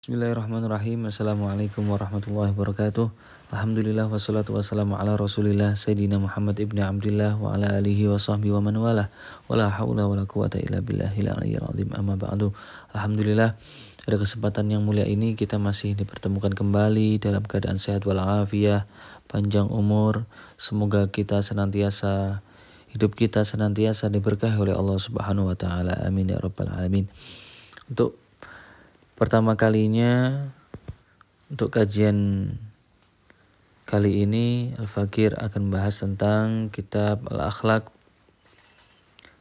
Bismillahirrahmanirrahim Assalamualaikum warahmatullahi wabarakatuh Alhamdulillah wassalatu wassalamu ala rasulillah Sayyidina Muhammad ibn Abdullah Wa ala alihi wa sahbihi wa man wala Wa la hawla wa la quwata illa billahil aliyyil azim Amma ba'du Alhamdulillah pada kesempatan yang mulia ini kita masih dipertemukan kembali dalam keadaan sehat walafiat, panjang umur. Semoga kita senantiasa hidup kita senantiasa diberkahi oleh Allah Subhanahu wa taala. Amin ya rabbal alamin. Untuk pertama kalinya untuk kajian kali ini Al-Fakir akan bahas tentang kitab Al-Akhlaq.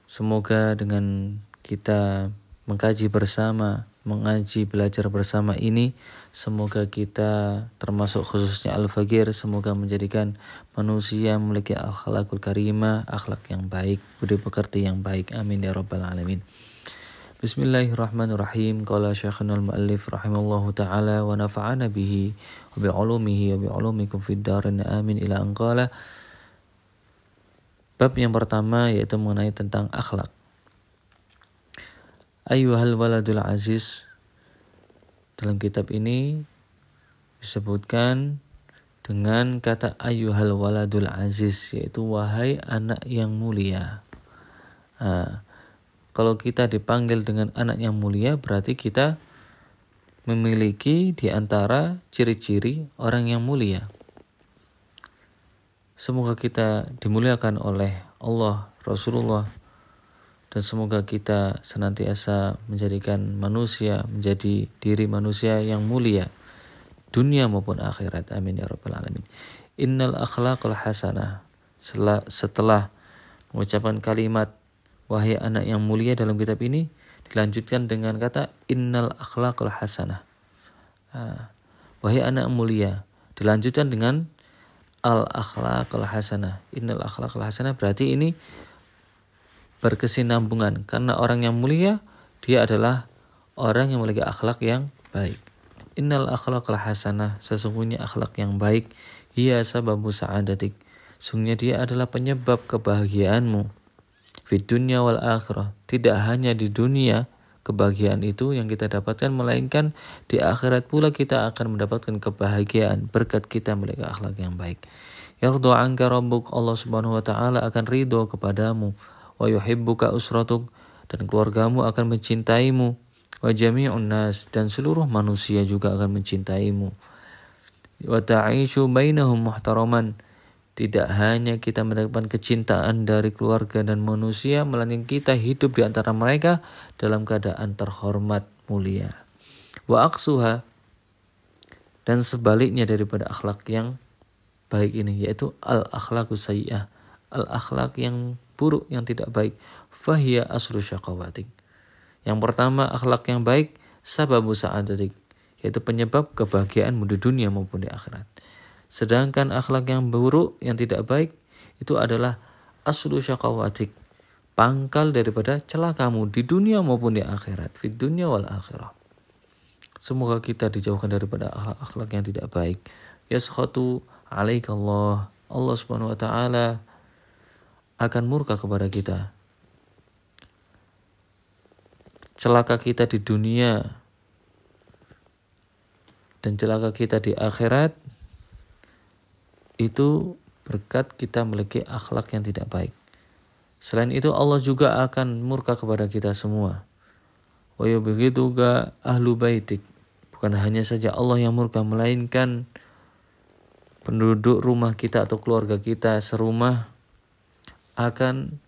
Semoga dengan kita mengkaji bersama, mengaji, belajar bersama ini, semoga kita termasuk khususnya Al-Fakir, semoga menjadikan manusia memiliki akhlakul karimah, akhlak yang baik, budi pekerti yang baik. Amin ya rabbal alamin. Bismillahirrahmanirrahim. Qala Syekhuna al-Muallif rahimallahu taala wa nafa'ana bihi wa bi ulumihi wa bi ulumikum fid darin amin ila an qala Bab yang pertama yaitu mengenai tentang akhlak. Ayuhal waladul aziz dalam kitab ini disebutkan dengan kata ayuhal waladul aziz yaitu wahai anak yang mulia. Nah, kalau kita dipanggil dengan anak yang mulia berarti kita memiliki di antara ciri-ciri orang yang mulia. Semoga kita dimuliakan oleh Allah, Rasulullah, dan semoga kita senantiasa menjadikan manusia menjadi diri manusia yang mulia dunia maupun akhirat. Amin ya rabbal alamin. Innal akhlaqal hasanah. Setelah, mengucapkan kalimat wahai anak yang mulia dalam kitab ini dilanjutkan dengan kata innal akhlaqul hasanah. Ah, wahai anak yang mulia dilanjutkan dengan al akhlaqul hasanah. Innal akhlaqul hasanah berarti ini berkesinambungan karena orang yang mulia dia adalah orang yang memiliki akhlak yang baik. Innal akhlaqul hasanah sesungguhnya akhlak yang baik ia sababu sa'adatik. Sungguhnya dia adalah penyebab kebahagiaanmu Fit dunia wal akhirah. Tidak hanya di dunia kebahagiaan itu yang kita dapatkan melainkan di akhirat pula kita akan mendapatkan kebahagiaan berkat kita memiliki akhlak yang baik. Yardhu anka rabbuk Allah Subhanahu wa taala akan ridho kepadamu wa yuhibbuka usratuk dan keluargamu akan mencintaimu wa jami'un nas dan seluruh manusia juga akan mencintaimu wa ta'ishu bainahum muhtaraman tidak hanya kita mendapatkan kecintaan dari keluarga dan manusia, melainkan kita hidup di antara mereka dalam keadaan terhormat mulia. Wa aksuha dan sebaliknya daripada akhlak yang baik ini yaitu al akhlaku sayyah, al akhlak yang buruk yang tidak baik, fahiya asru syakawatik. Yang pertama akhlak yang baik sababu sa'adatik yaitu penyebab kebahagiaanmu di dunia maupun di akhirat. Sedangkan akhlak yang buruk, yang tidak baik, itu adalah aslu syakawatik. Pangkal daripada celakamu di dunia maupun di akhirat. Di dunia wal akhirah. Semoga kita dijauhkan daripada akhlak-akhlak yang tidak baik. Yaskhatu alaikallah. Allah subhanahu wa ta'ala akan murka kepada kita. Celaka kita di dunia dan celaka kita di akhirat itu berkat kita memiliki akhlak yang tidak baik. Selain itu Allah juga akan murka kepada kita semua. Wa ga ahlu baitik. Bukan hanya saja Allah yang murka melainkan penduduk rumah kita atau keluarga kita serumah akan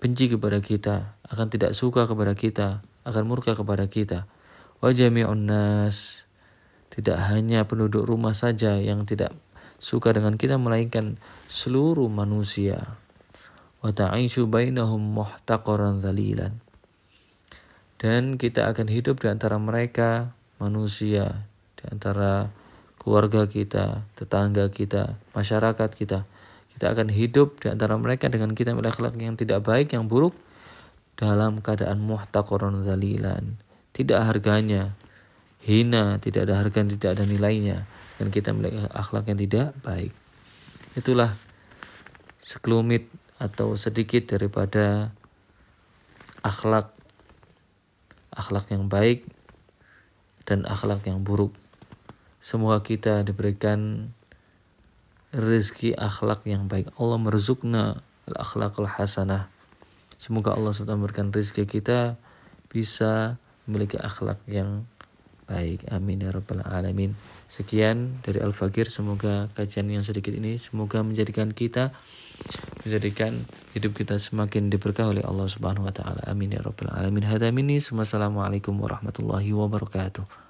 benci kepada kita, akan tidak suka kepada kita, akan murka kepada kita. Wa jami'un nas tidak hanya penduduk rumah saja yang tidak suka dengan kita melainkan seluruh manusia. Wa ta'ishu bainahum muhtaqaran. Dan kita akan hidup di antara mereka manusia, di antara keluarga kita, tetangga kita, masyarakat kita. Kita akan hidup di antara mereka dengan kita melakukan yang tidak baik, yang buruk dalam keadaan muhtaqaran zalilan. Tidak harganya, hina, tidak ada harga, tidak ada nilainya dan kita memiliki akhlak yang tidak baik. Itulah sekelumit atau sedikit daripada akhlak akhlak yang baik dan akhlak yang buruk. Semoga kita diberikan rezeki akhlak yang baik. Allah merzukna al-akhlaqul hasanah. Semoga Allah SWT memberikan rezeki kita bisa memiliki akhlak yang baik. Amin ya rabbal alamin. Sekian dari Al-Fakir. Semoga kajian yang sedikit ini semoga menjadikan kita menjadikan hidup kita semakin diberkah oleh Allah Subhanahu wa taala. Amin ya rabbal alamin. Hada minni. Wassalamualaikum warahmatullahi wabarakatuh.